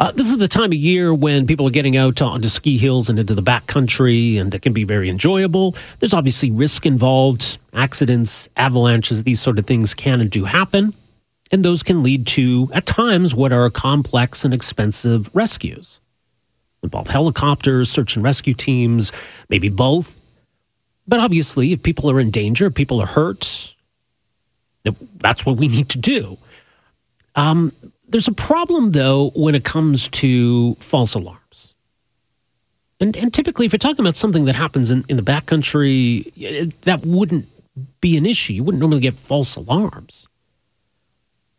Uh, this is the time of year when people are getting out onto ski hills and into the backcountry, and it can be very enjoyable. There's obviously risk involved, accidents, avalanches, these sort of things can and do happen. And those can lead to, at times, what are complex and expensive rescues. Involve helicopters, search and rescue teams, maybe both. But obviously, if people are in danger, people are hurt, that's what we need to do. Um, there's a problem, though, when it comes to false alarms. And, and typically, if you're talking about something that happens in, in the backcountry, that wouldn't be an issue. You wouldn't normally get false alarms.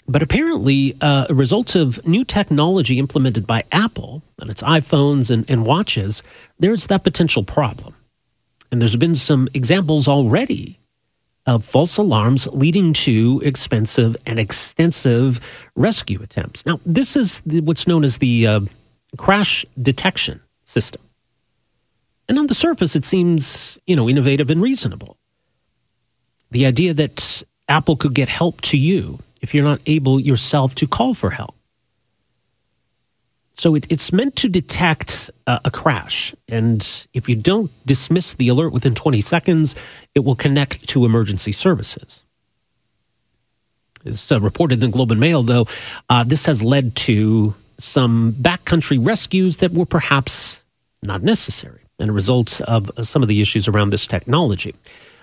But apparently, uh, a result of new technology implemented by Apple on its iPhones and, and watches, there's that potential problem. And there's been some examples already of false alarms leading to expensive and extensive rescue attempts. Now, this is what's known as the uh, crash detection system. And on the surface, it seems, you know, innovative and reasonable. The idea that Apple could get help to you if you're not able yourself to call for help. So it, it's meant to detect uh, a crash. And if you don't dismiss the alert within 20 seconds, it will connect to emergency services. As uh, reported in the Globe and Mail, though, uh, this has led to some backcountry rescues that were perhaps not necessary and a result of some of the issues around this technology.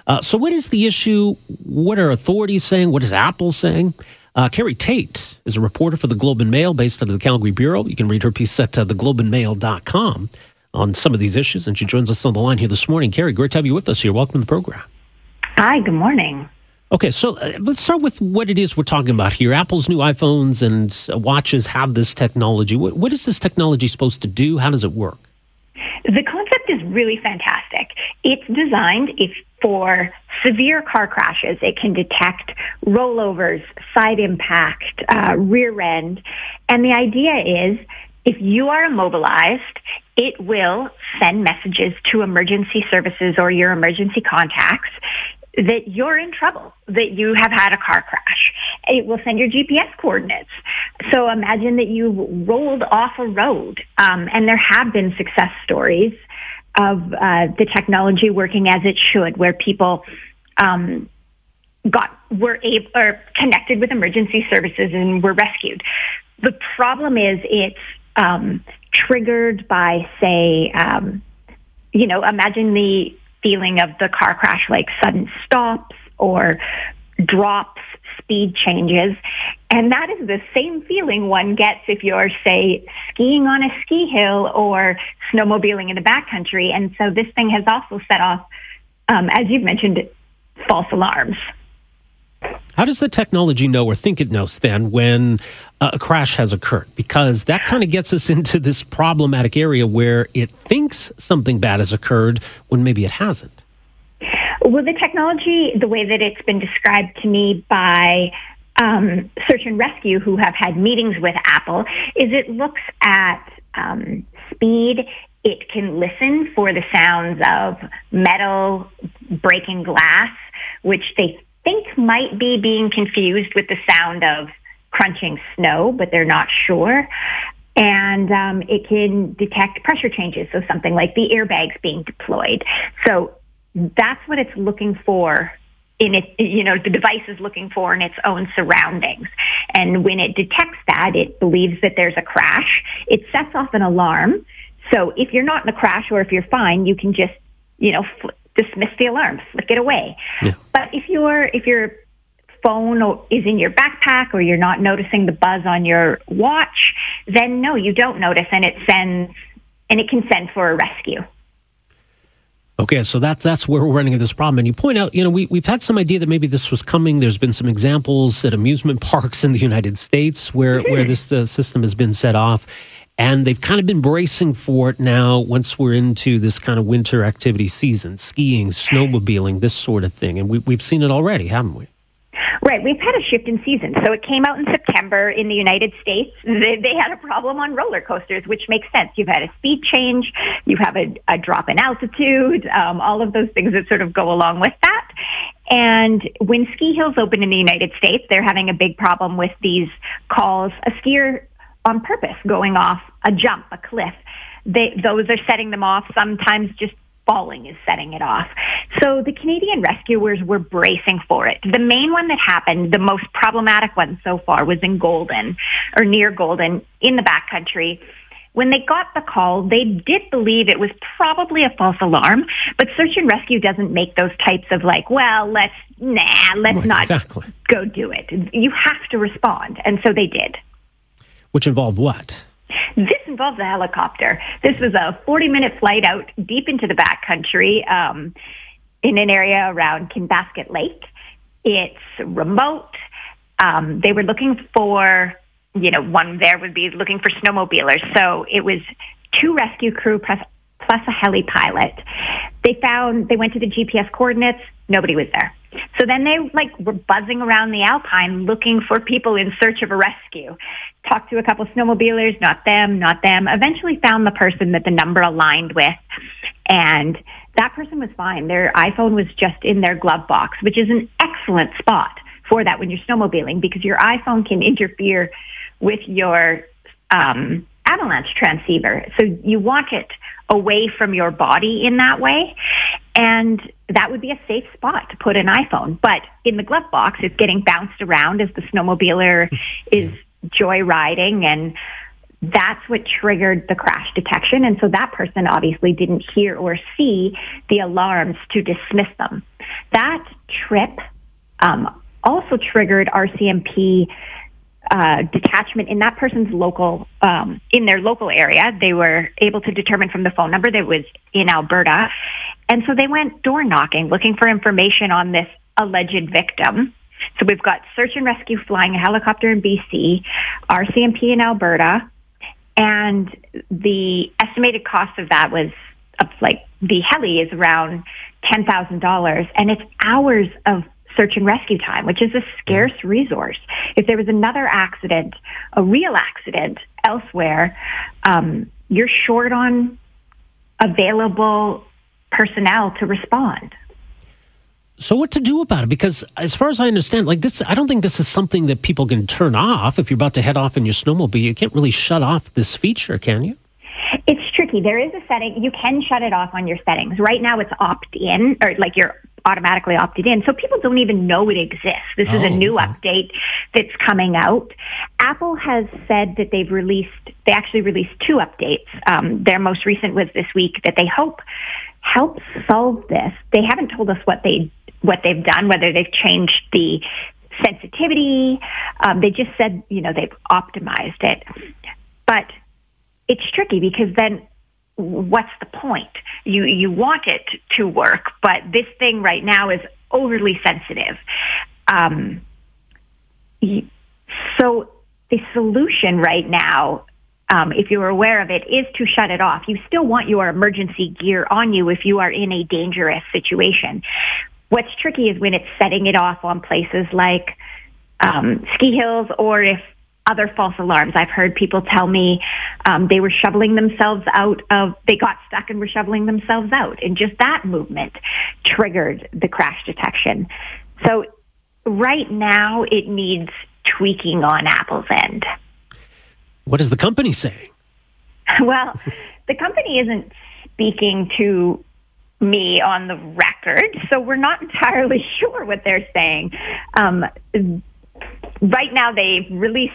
Uh, so, what is the issue? What are authorities saying? What is Apple saying? Uh, Carrie Tait is a reporter for the Globe and Mail based out of the Calgary Bureau. You can read her piece at uh, theglobeandmail.com on some of these issues, and she joins us on the line here this morning. Carrie, great to have you with us here. Welcome to the program. Hi, good morning. Okay, so uh, let's start with what it is we're talking about here. Apple's new iPhones and uh, watches have this technology. What, what is this technology supposed to do? How does it work? The concept is really fantastic. It's designed if for severe car crashes. It can detect rollovers, side impact, uh, rear end. And the idea is if you are immobilized, it will send messages to emergency services or your emergency contacts that you're in trouble, that you have had a car crash. It will send your GPS coordinates. So imagine that you rolled off a road, um, and there have been success stories of uh, the technology working as it should, where people um, got were able or connected with emergency services and were rescued. The problem is it's um, triggered by, say, um, you know, imagine the feeling of the car crash, like sudden stops or drops, speed changes. And that is the same feeling one gets if you're, say, skiing on a ski hill or snowmobiling in the backcountry. And so this thing has also set off, um, as you've mentioned, false alarms. How does the technology know or think it knows then when a crash has occurred? Because that kind of gets us into this problematic area where it thinks something bad has occurred when maybe it hasn't. Well, the technology, the way that it's been described to me by um, search and rescue who have had meetings with Apple, is it looks at um, speed. It can listen for the sounds of metal breaking glass, which they think might be being confused with the sound of crunching snow, but they're not sure. And um, it can detect pressure changes, so something like the airbags being deployed. So that's what it's looking for in it, you know, the device is looking for in its own surroundings. And when it detects that, it believes that there's a crash. It sets off an alarm. So if you're not in a crash or if you're fine, you can just, you know, fl- dismiss the alarm, flick it away. Yeah. But if you're, if your phone is in your backpack or you're not noticing the buzz on your watch, then no, you don't notice and it sends, and it can send for a rescue. Okay, so that's that's where we're running into this problem. And you point out, you know, we, we've had some idea that maybe this was coming. There's been some examples at amusement parks in the United States where, where this uh, system has been set off. And they've kind of been bracing for it now once we're into this kind of winter activity season skiing, snowmobiling, this sort of thing. And we, we've seen it already, haven't we? Right. We've had a shift in season. So it came out in September in the United States. They, they had a problem on roller coasters, which makes sense. You've had a speed change. You have a, a drop in altitude, um, all of those things that sort of go along with that. And when ski hills open in the United States, they're having a big problem with these calls. A skier on purpose going off a jump, a cliff. They, those are setting them off. Sometimes just falling is setting it off. So the Canadian rescuers were bracing for it. The main one that happened, the most problematic one so far, was in Golden or near Golden in the backcountry. When they got the call, they did believe it was probably a false alarm, but search and rescue doesn't make those types of like, well, let's, nah, let's Right, not exactly. go do it. You have to respond. And so they did. Which involved what? This involves a helicopter. This was a 40 minute flight out deep into the backcountry um, in an area around Kinbasket Lake. It's remote. Um, they were looking for, you know, one there would be looking for snowmobilers. So it was two rescue crew plus, plus a heli pilot. They found, they went to the GPS coordinates. Nobody was there. So then they like were buzzing around the Alpine looking for people in search of a rescue. Talked to a couple snowmobilers, not them, not them. Eventually found the person that the number aligned with and that person was fine. Their iPhone was just in their glove box, which is an excellent spot for that when you're snowmobiling because your iPhone can interfere with your um, avalanche transceiver. So you want it away from your body in that way. And that would be a safe spot to put an iPhone. But in the glove box, it's getting bounced around as the snowmobiler is joyriding and that's what triggered the crash detection. And so that person obviously didn't hear or see the alarms to dismiss them. That trip um, also triggered RCMP uh, detachment in that person's local, um, in their local area. They were able to determine from the phone number that it was in Alberta. And so they went door knocking, looking for information on this alleged victim. So we've got search and rescue flying a helicopter in BC, RCMP in Alberta, and the estimated cost of that was like the heli is around ten thousand dollars, and it's hours of search and rescue time, which is a scarce resource. If there was another accident, a real accident elsewhere, um, you're short on available personnel to respond. So what to do about it? Because as far as I understand, like this, I don't think this is something that people can turn off. If you're about to head off in your snowmobile, you can't really shut off this feature, can you? It's tricky. There is a setting. You can shut it off on your settings. Right now it's opt in or like you're automatically opted in. So people don't even know it exists. This is Oh, a new okay. update that's coming out. Apple has said that they've released, they actually released two updates. Um, their most recent was this week that they hope helps solve this. They haven't told us what they what they've done, whether they've changed the sensitivity. Um, they just said, you know, they've optimized it. But it's tricky because then what's the point? You you want it to work, but this thing right now is overly sensitive. Um, so the solution right now, um, if you're aware of it, is to shut it off. You still want your emergency gear on you if you are in a dangerous situation. What's tricky is when it's setting it off on places like um, ski hills or if other false alarms. I've heard people tell me um, they were shoveling themselves out of, they got stuck and were shoveling themselves out. And just that movement triggered the crash detection. So right now it needs tweaking on Apple's end. What is the company saying? Well, the company isn't speaking to me on the record, so we're not entirely sure what they're saying. Um, right now, they've released,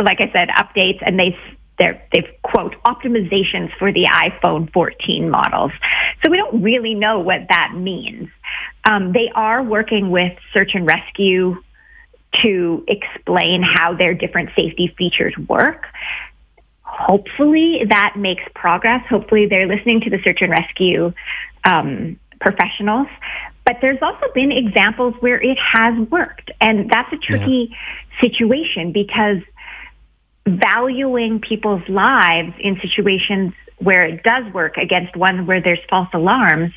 like I said, updates, and they they're, they've quote optimizations for the iPhone 14 models. So we don't really know what that means. Um, they are working with search and rescue to explain how their different safety features work hopefully that makes progress. Hopefully they're listening to the search and rescue um, professionals. But there's also been examples where it has worked. And that's a tricky situation because valuing people's lives in situations where it does work against one where there's false alarms,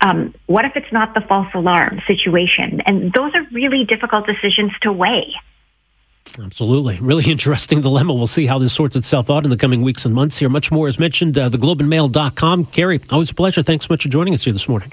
um, what if it's not the false alarm situation? And those are really difficult decisions to weigh. Absolutely. Really interesting dilemma. We'll see how this sorts itself out in the coming weeks and months here. Much more is mentioned, uh, theglobeandmail.com. Carrie, always a pleasure. Thanks so much for joining us here this morning.